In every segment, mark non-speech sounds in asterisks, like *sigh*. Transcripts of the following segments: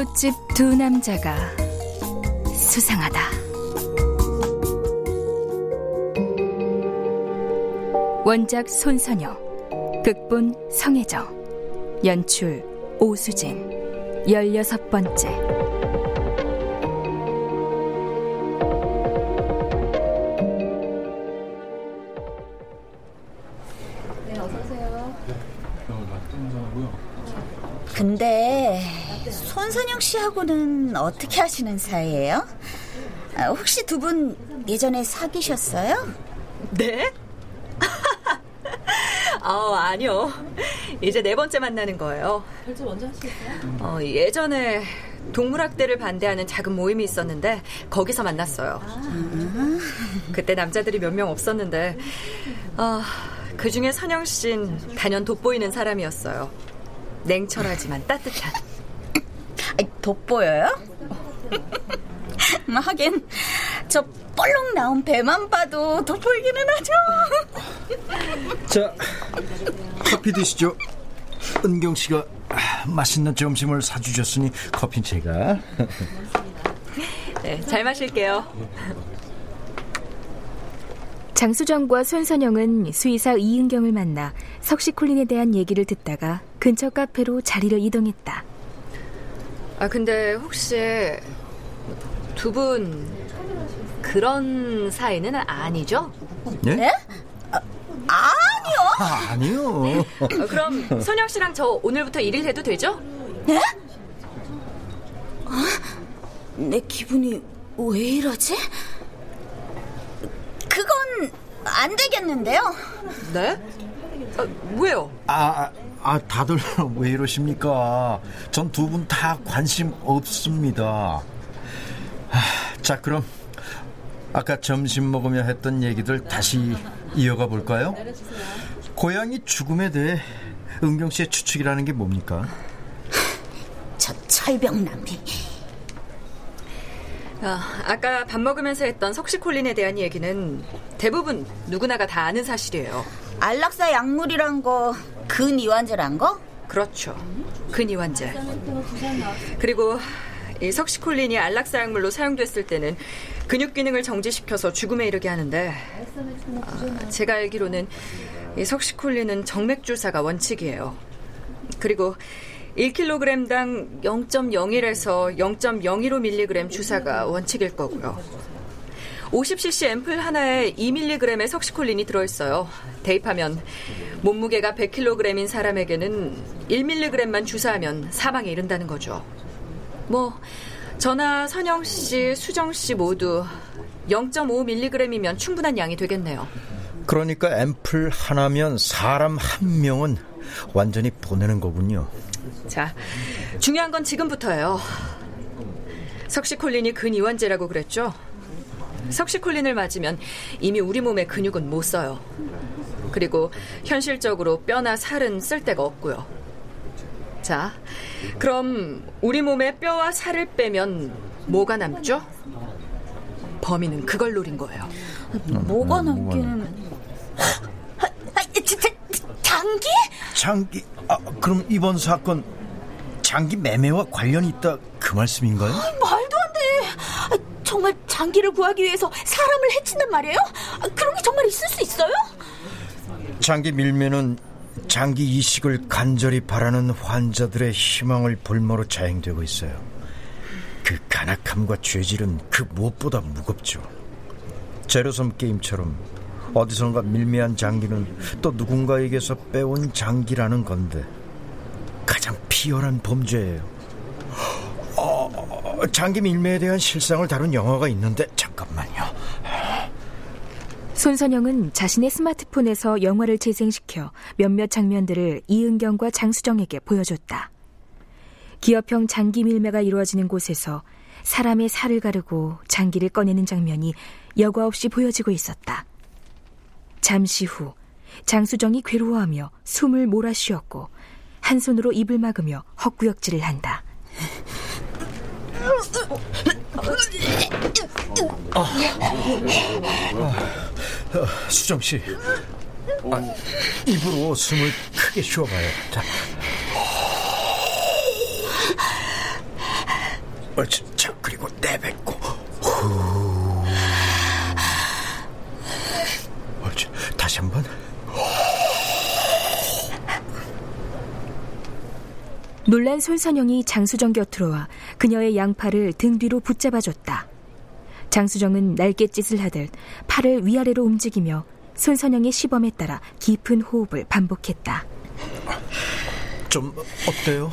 이웃집 두 남자가 수상하다. 원작 손선영, 극본 성혜정, 연출 오수진. 열여섯 번째 네, 어서오세요. 근데 손선영 씨하고는 어떻게 하시는 사이예요? 아, 혹시 두 분 예전에 사귀셨어요? 네? 아, *laughs* 아니요. 이제 네 번째 만나는 거예요. 결제 먼저 하시겠어요? 어, 예전에 동물학대를 반대하는 작은 모임이 있었는데 거기서 만났어요. 아. 그때 남자들이 몇 명 없었는데 어, 그 중에 선영 씨는 단연 돋보이는 사람이었어요. 냉철하지만 따뜻한. 돋보여요? 뭐 *laughs* 하긴 저 볼록 나온 배만 봐도 돋보이기는 하죠. *laughs* 자, 커피 드시죠. 은경 씨가 맛있는 점심을 사주셨으니 커피 제가. 네, 잘 마실게요. *laughs* 장수정과 손선영은 수의사 이은경을 만나 석시콜린에 대한 얘기를 듣다가 근처 카페로 자리를 이동했다. 아, 근데 혹시 두 분 그런 사이는 아니죠? 네? 네? 아, 아니요. 아, 아니요. 어, 그럼 선영 씨랑 저 오늘부터 일일 해도 되죠? 네? 아, 내 기분이 왜 이러지? 그건 안 되겠는데요. 네? 아, 왜요? 아, 아, 다들 *laughs* 왜 이러십니까? 전 두 분 다 관심 없습니다. 하, 자, 그럼 아까 점심 먹으며 했던 얘기들 다시 이어가 볼까요? 고양이 죽음에 대해 은경 씨의 추측이라는 게 뭡니까? *laughs* 저 철병남이. 아, 아까 밥 먹으면서 했던 석시콜린에 대한 얘기는 대부분 누구나가 다 아는 사실이에요. 안락사 약물이란 거 근이완제란 거? 그렇죠. 근이완제. 그리고 이 석시콜린이 안락사 약물로 사용됐을 때는 근육 기능을 정지시켜서 죽음에 이르게 하는데 아, 제가 알기로는 이 석시콜린은 정맥 주사가 원칙이에요. 그리고 1kg당 0.01에서 0.015mg 주사가 원칙일 거고요. 50cc 앰플 하나에 2mg의 석시콜린이 들어있어요. 대입하면 몸무게가 100kg인 사람에게는 1mg만 주사하면 사망에 이른다는 거죠. 뭐 저나 선영 씨, 수정 씨 모두 0.5mg이면 충분한 양이 되겠네요. 그러니까 앰플 하나면 사람 한 명은 완전히 보내는 거군요. 자, 중요한 건 지금부터예요. 석시콜린이 근이완제라고 그랬죠? 석시콜린을 맞으면 이미 우리 몸의 근육은 못 써요. 그리고 현실적으로 뼈나 살은 쓸 데가 없고요. 자, 그럼 우리 몸의 뼈와 살을 빼면 뭐가 남죠? 범인은 그걸 노린 거예요. 뭐가 남기는... 아, 아, 진짜 장기? 장기? 아, 그럼 이번 사건 장기 매매와 관련이 있다 그 말씀인가요? 아, 정말 장기를 구하기 위해서 사람을 해친단 말이에요? 아, 그런 게 정말 있을 수 있어요? 장기 밀매는 장기 이식을 간절히 바라는 환자들의 희망을 볼모로 자행되고 있어요. 그 간악함과 죄질은 그 무엇보다 무겁죠. 제로섬 게임처럼 어디선가 밀매한 장기는 또 누군가에게서 빼온 장기라는 건데 가장 피열한 범죄예요. 어, 장기 밀매에 대한 실상을 다룬 영화가 있는데 잠깐만요. 손선영은 자신의 스마트폰에서 영화를 재생시켜 몇몇 장면들을 이은경과 장수정에게 보여줬다. 기업형 장기 밀매가 이루어지는 곳에서 사람의 살을 가르고 장기를 꺼내는 장면이 여과 없이 보여지고 있었다. 잠시 후 장수정이 괴로워하며 숨을 몰아쉬었고 한 손으로 입을 막으며 헛구역질을 한다. 수정 씨, 아, 입으로 숨을 크게 쉬어봐요. 자. 옳지. 자, 그리고 내뱉고. 후. 옳지. 다시 한 번. 놀란 손선영이 장수정 곁으로 와 그녀의 양팔을 등 뒤로 붙잡아줬다. 장수정은 날갯짓을 하듯 팔을 위아래로 움직이며 손선영의 시범에 따라 깊은 호흡을 반복했다. 좀 어때요?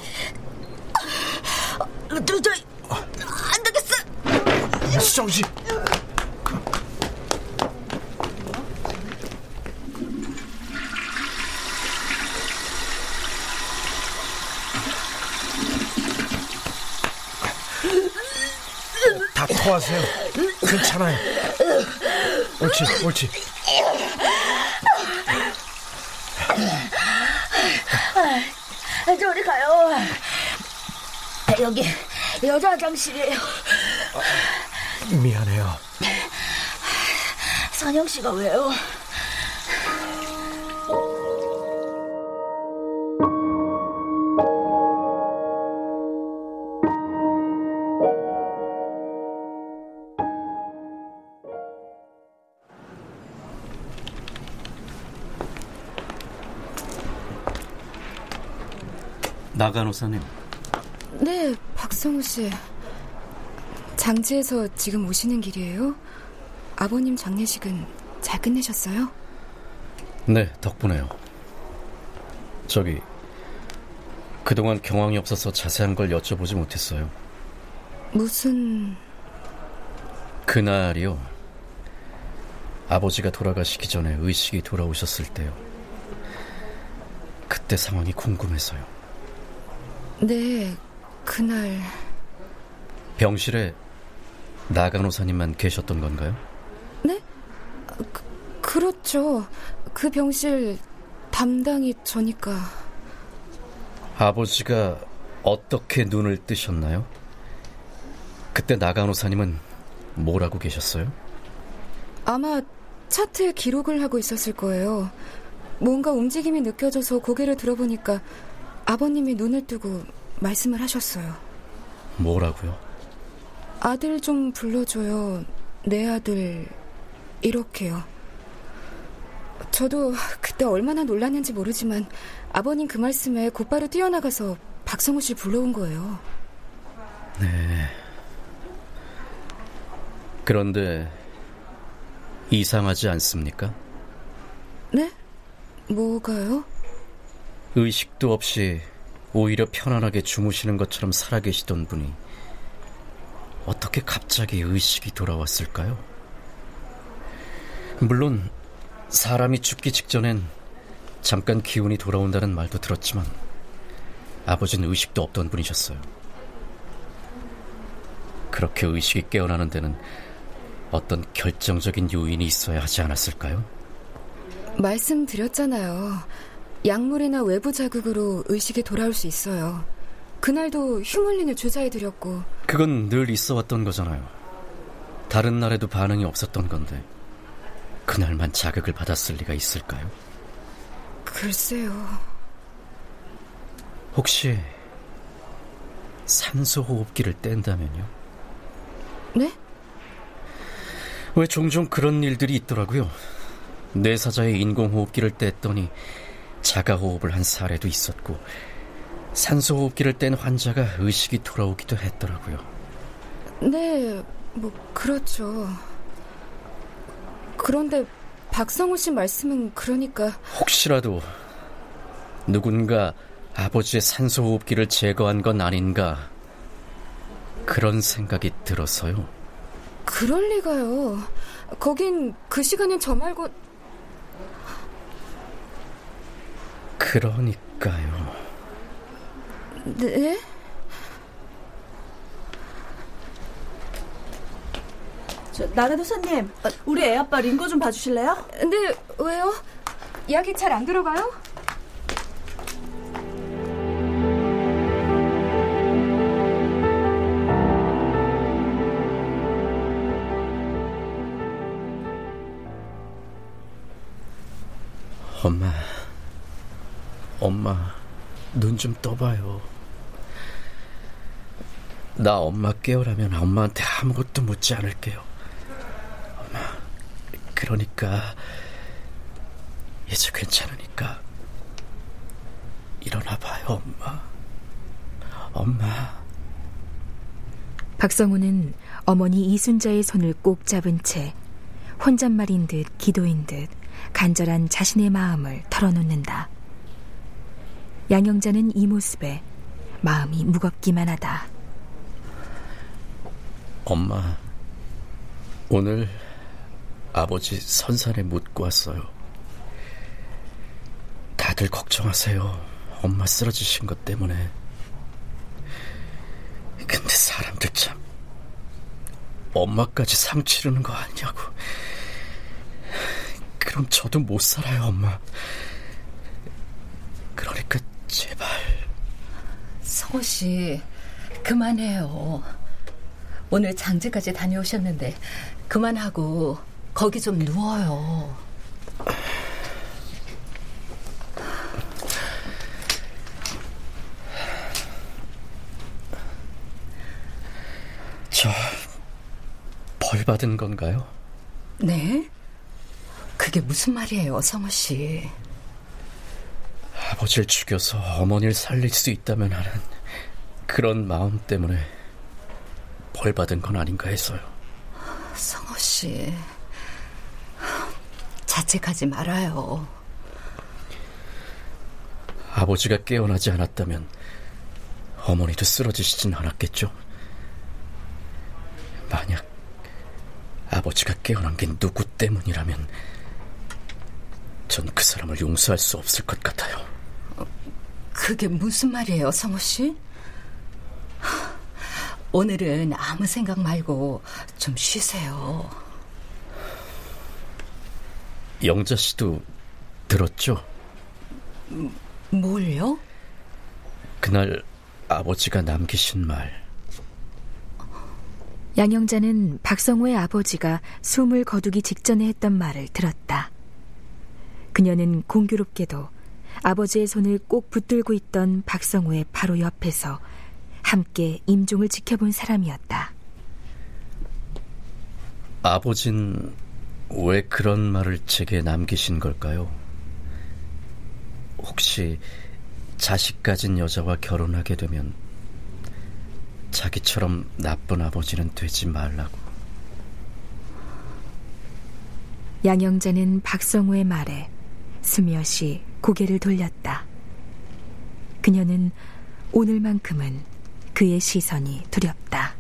도저히 안 되겠어. 수정 씨. 다 토하세요. 괜찮아요. 옳지, 옳지. 아, 저리 가요. 여기 여자 화장실이에요. 미안해요. 선영 씨가 왜요? 나간호사님. 네, 박성우 씨. 장지에서 지금 오시는 길이에요? 아버님 장례식은 잘 끝내셨어요? 네, 덕분에요. 저기, 그동안 경황이 없어서 자세한 걸 여쭤보지 못했어요. 무슨... 그날이요. 아버지가 돌아가시기 전에 의식이 돌아오셨을 때요. 그때 상황이 궁금해서요. 네, 그날... 병실에 나간호사님만 계셨던 건가요? 네? 그, 그렇죠. 그 병실 담당이 저니까. 아버지가 어떻게 눈을 뜨셨나요? 그때 나간호사님은 뭐라고 계셨어요? 아마 차트에 기록을 하고 있었을 거예요. 뭔가 움직임이 느껴져서 고개를 들어보니까 아버님이 눈을 뜨고 말씀을 하셨어요. 뭐라고요? 아들 좀 불러줘요. 내 아들. 이렇게요. 저도 그때 얼마나 놀랐는지 모르지만 아버님 그 말씀에 곧바로 뛰어나가서 박성우 씨 불러온 거예요. 네. 그런데 이상하지 않습니까? 네? 뭐가요? 의식도 없이 오히려 편안하게 주무시는 것처럼 살아계시던 분이 어떻게 갑자기 의식이 돌아왔을까요? 물론 사람이 죽기 직전엔 잠깐 기운이 돌아온다는 말도 들었지만 아버지는 의식도 없던 분이셨어요. 그렇게 의식이 깨어나는 데는 어떤 결정적인 요인이 있어야 하지 않았을까요? 말씀드렸잖아요. 약물이나 외부 자극으로 의식이 돌아올 수 있어요. 그날도 휴물린을 주사해드렸고. 그건 늘 있어 왔던 거잖아요. 다른 날에도 반응이 없었던 건데 그날만 자극을 받았을 리가 있을까요? 글쎄요. 혹시 산소 호흡기를 뗀다면요? 네? 왜 종종 그런 일들이 있더라고요. 뇌사자의 인공호흡기를 뗐더니 자가호흡을 한 사례도 있었고 산소호흡기를 뗀 환자가 의식이 돌아오기도 했더라고요. 네, 뭐 그렇죠. 그런데 박성우 씨 말씀은 그러니까 혹시라도 누군가 아버지의 산소호흡기를 제거한 건 아닌가 그런 생각이 들어서요. 그럴 리가요. 거긴 그 시간엔 저 말고 그러니까요. 네? 저, 나라도사님, 우리 애 아빠 링거 좀 봐주실래요? 네, 왜요? 약이 잘 안 들어가요? 엄마, 눈 좀 떠봐요. 나 엄마 깨우라면 엄마한테 아무것도 묻지 않을게요. 엄마, 그러니까 이제 괜찮으니까 일어나봐요, 엄마. 엄마. 박성우는 어머니 이순자의 손을 꼭 잡은 채 혼잣말인 듯 기도인 듯 간절한 자신의 마음을 털어놓는다. 양영자는 이 모습에 마음이 무겁기만 하다. 엄마, 오늘 아버지 선산에 묻고 왔어요. 다들 걱정하세요. 엄마 쓰러지신 것 때문에. 근데 사람들 참 엄마까지 상 치르는 거 아니냐고. 그럼 저도 못 살아요, 엄마. 제발. 성호 씨, 그만해요. 오늘 장지까지 다녀오셨는데 그만하고 거기 좀 누워요. 저 벌 받은 건가요? 네? 그게 무슨 말이에요, 성호 씨? 아버지를 죽여서 어머니를 살릴 수 있다면 하는 그런 마음 때문에 벌 받은 건 아닌가 해서요. 성호 씨, 자책하지 말아요. 아버지가 깨어나지 않았다면 어머니도 쓰러지시진 않았겠죠. 만약 아버지가 깨어난 게 누구 때문이라면 전 그 사람을 용서할 수 없을 것 같아요. 그게 무슨 말이에요, 성호 씨? 오늘은 아무 생각 말고 좀 쉬세요. 영자 씨도 들었죠? 뭘요? 그날 아버지가 남기신 말. 양영자는 박성호의 아버지가 숨을 거두기 직전에 했던 말을 들었다. 그녀는 공교롭게도 아버지의 손을 꼭 붙들고 있던 박성호의 바로 옆에서 함께 임종을 지켜본 사람이었다. 아버진 왜 그런 말을 제게 남기신 걸까요? 혹시 자식 가진 여자와 결혼하게 되면 자기처럼 나쁜 아버지는 되지 말라고. 양영자는 박성우의 말에 스며시 고개를 돌렸다. 그녀는 오늘만큼은 그의 시선이 두렵다.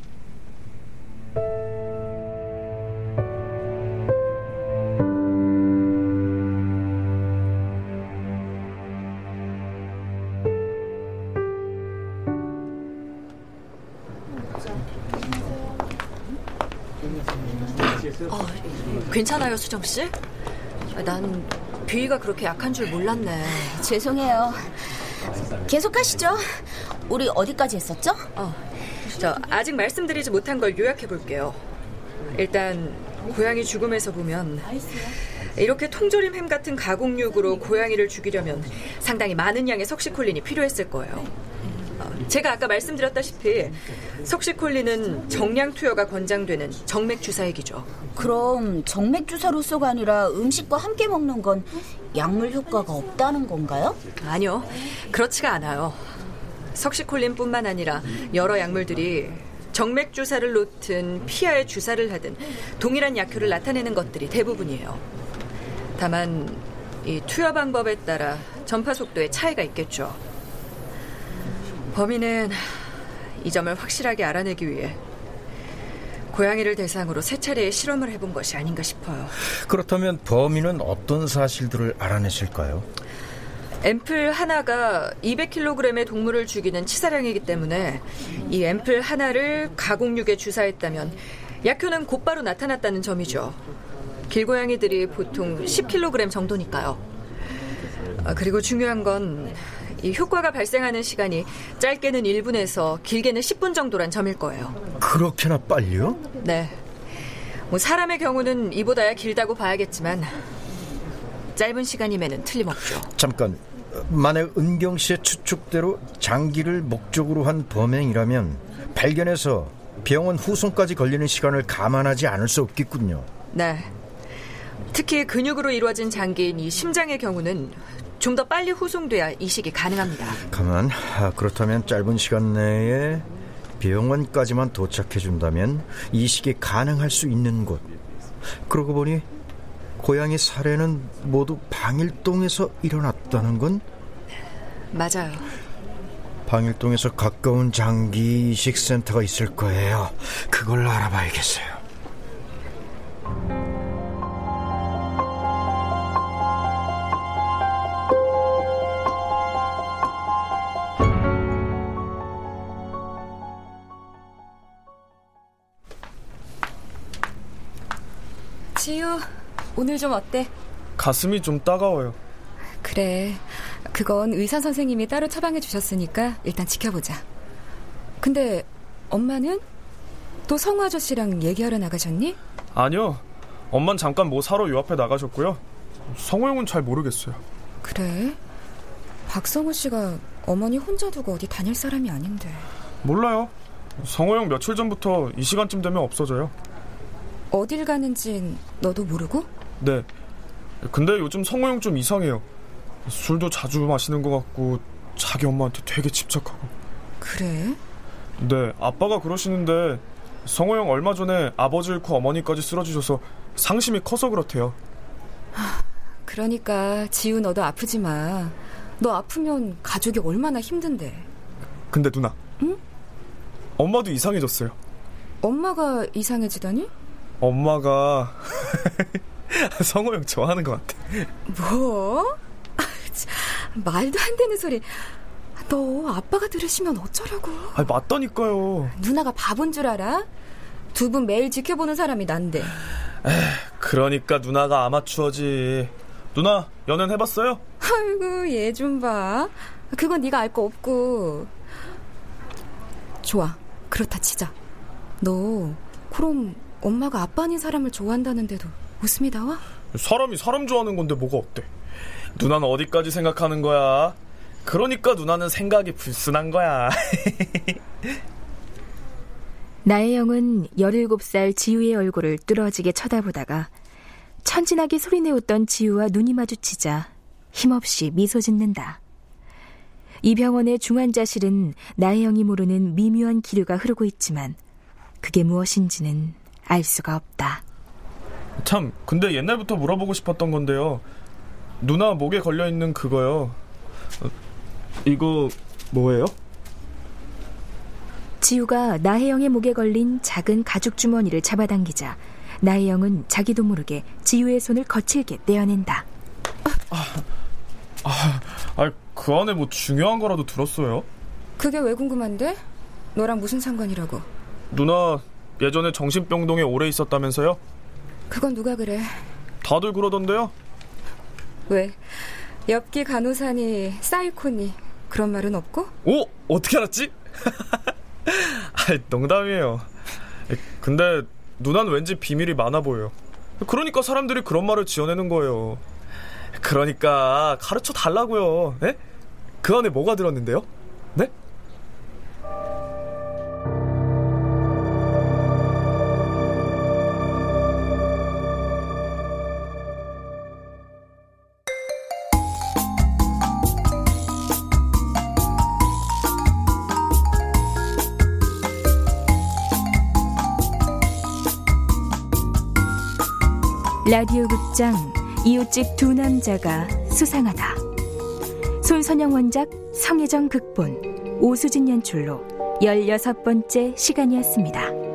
괜찮아요, 수정 씨? 난 비위가 그렇게 약한 줄 몰랐네. 죄송해요. 계속하시죠. 우리 어디까지 했었죠? 어, 저 아직 말씀드리지 못한 걸 요약해 볼게요. 일단 고양이 죽음에서 보면 이렇게 통조림 햄 같은 가공육으로 고양이를 죽이려면 상당히 많은 양의 석시콜린이 필요했을 거예요. 어, 제가 아까 말씀드렸다시피 석시콜린은 정량 투여가 권장되는 정맥 주사액이죠. 그럼 정맥 주사로서가 아니라 음식과 함께 먹는 건 약물 효과가 없다는 건가요? 아니요. 그렇지가 않아요. 석시콜린뿐만 아니라 여러 약물들이 정맥 주사를 놓든 피하에 주사를 하든 동일한 약효를 나타내는 것들이 대부분이에요. 다만 이 투여 방법에 따라 전파 속도에 차이가 있겠죠. 범인은 이 점을 확실하게 알아내기 위해 고양이를 대상으로 세 차례의 실험을 해본 것이 아닌가 싶어요. 그렇다면 범인은 어떤 사실들을 알아냈을까요? 앰플 하나가 200kg의 동물을 죽이는 치사량이기 때문에 이 앰플 하나를 가공육에 주사했다면 약효는 곧바로 나타났다는 점이죠. 길고양이들이 보통 10kg 정도니까요. 아, 그리고 중요한 건 이 효과가 발생하는 시간이 짧게는 1분에서 길게는 10분 정도란 점일 거예요. 그렇게나 빨리요? 네. 뭐 사람의 경우는 이보다야 길다고 봐야겠지만 짧은 시간임에는 틀림없죠. 잠깐. 만약 은경 씨의 추측대로 장기를 목적으로 한 범행이라면 발견해서 병원 후송까지 걸리는 시간을 감안하지 않을 수 없겠군요. 네. 특히 근육으로 이루어진 장기인 이 심장의 경우는 좀 더 빨리 후송돼야 이식이 가능합니다. 가만. 아, 그렇다면 짧은 시간 내에 병원까지만 도착해 준다면 이식이 가능할 수 있는 곳. 그러고 보니 고양이 살해는 모두 방일동에서 일어났다는 건 맞아요. 방일동에서 가까운 장기 이식 센터가 있을 거예요. 그걸 알아봐야겠어요. 오늘 좀 어때? 가슴이 좀 따가워요. 그래. 그건 의사 선생님이 따로 처방해 주셨으니까 일단 지켜보자. 근데 엄마는 또 성우 아저씨랑 얘기하러 나가셨니? 아니요. 엄만 잠깐 뭐 사러 요 앞에 나가셨고요. 성호 형은 잘 모르겠어요. 그래? 박성우 씨가 어머니 혼자 두고 어디 다닐 사람이 아닌데. 몰라요. 성호 형 며칠 전부터 이 시간쯤 되면 없어져요. 어딜 가는진 너도 모르고? 네. 근데 요즘 성호 형 좀 이상해요. 술도 자주 마시는 것 같고 자기 엄마한테 되게 집착하고. 그래? 네, 아빠가 그러시는데 성호 형 얼마 전에 아버지 잃고 어머니까지 쓰러지셔서 상심이 커서 그렇대요. 그러니까 지우 너도 아프지 마. 너 아프면 가족이 얼마나 힘든데. 근데 누나. 응? 엄마도 이상해졌어요. 엄마가 이상해지다니? 엄마가 *laughs* 성호 형 좋아하는 것 같아. 뭐? 말도 안 되는 소리. 너 아빠가 들으시면 어쩌려고? 아 맞다니까요. 누나가 바본 줄 알아? 두 분 매일 지켜보는 사람이 난데. 에휴, 그러니까 누나가 아마추어지. 누나 연애 해봤어요? 아이고 얘 좀 봐. 그건 네가 알 거 없고. 좋아. 그렇다 치자. 너 그럼 엄마가 아빠 아닌 사람을 좋아한다는데도 웃음이 나와? 사람이 사람 좋아하는 건데 뭐가 어때? 누나는 어디까지 생각하는 거야? 그러니까 누나는 생각이 불순한 거야. *laughs* 나의 영은 17살 지우의 얼굴을 뚫어지게 쳐다보다가 천진하게 소리내었던 지우와 눈이 마주치자 힘없이 미소 짓는다. 이 병원의 중환자실은 나의 영이 모르는 미묘한 기류가 흐르고 있지만 그게 무엇인지는 알 수가 없다. 참, 근데 옛날부터 물어보고 싶었던 건데요. 누나 목에 걸려 있는 그거요. 어, 이거 뭐예요? 지우가 나혜영의 목에 걸린 작은 가죽 주머니를 잡아당기자 나혜영은 자기도 모르게 지우의 손을 거칠게 떼어낸다. 아, 아, 아, 그 안에 뭐 중요한 거라도 들었어요? 그게 왜 궁금한데? 너랑 무슨 상관이라고? 누나 예전에 정신병동에 오래 있었다면서요? 그건 누가 그래? 다들 그러던데요. 왜? 엽기 간호사니 사이코니 그런 말은 없고? 오 어떻게 알았지? *laughs* 아 농담이에요. 근데 누난 왠지 비밀이 많아 보여요. 그러니까 사람들이 그런 말을 지어내는 거예요. 그러니까 가르쳐 달라고요. 네? 그 안에 뭐가 들었는데요? 네? 라디오 극장 이웃집 두 남자가 수상하다. 손선영 원작 성혜정 극본 오수진 연출로 16번째 시간이었습니다.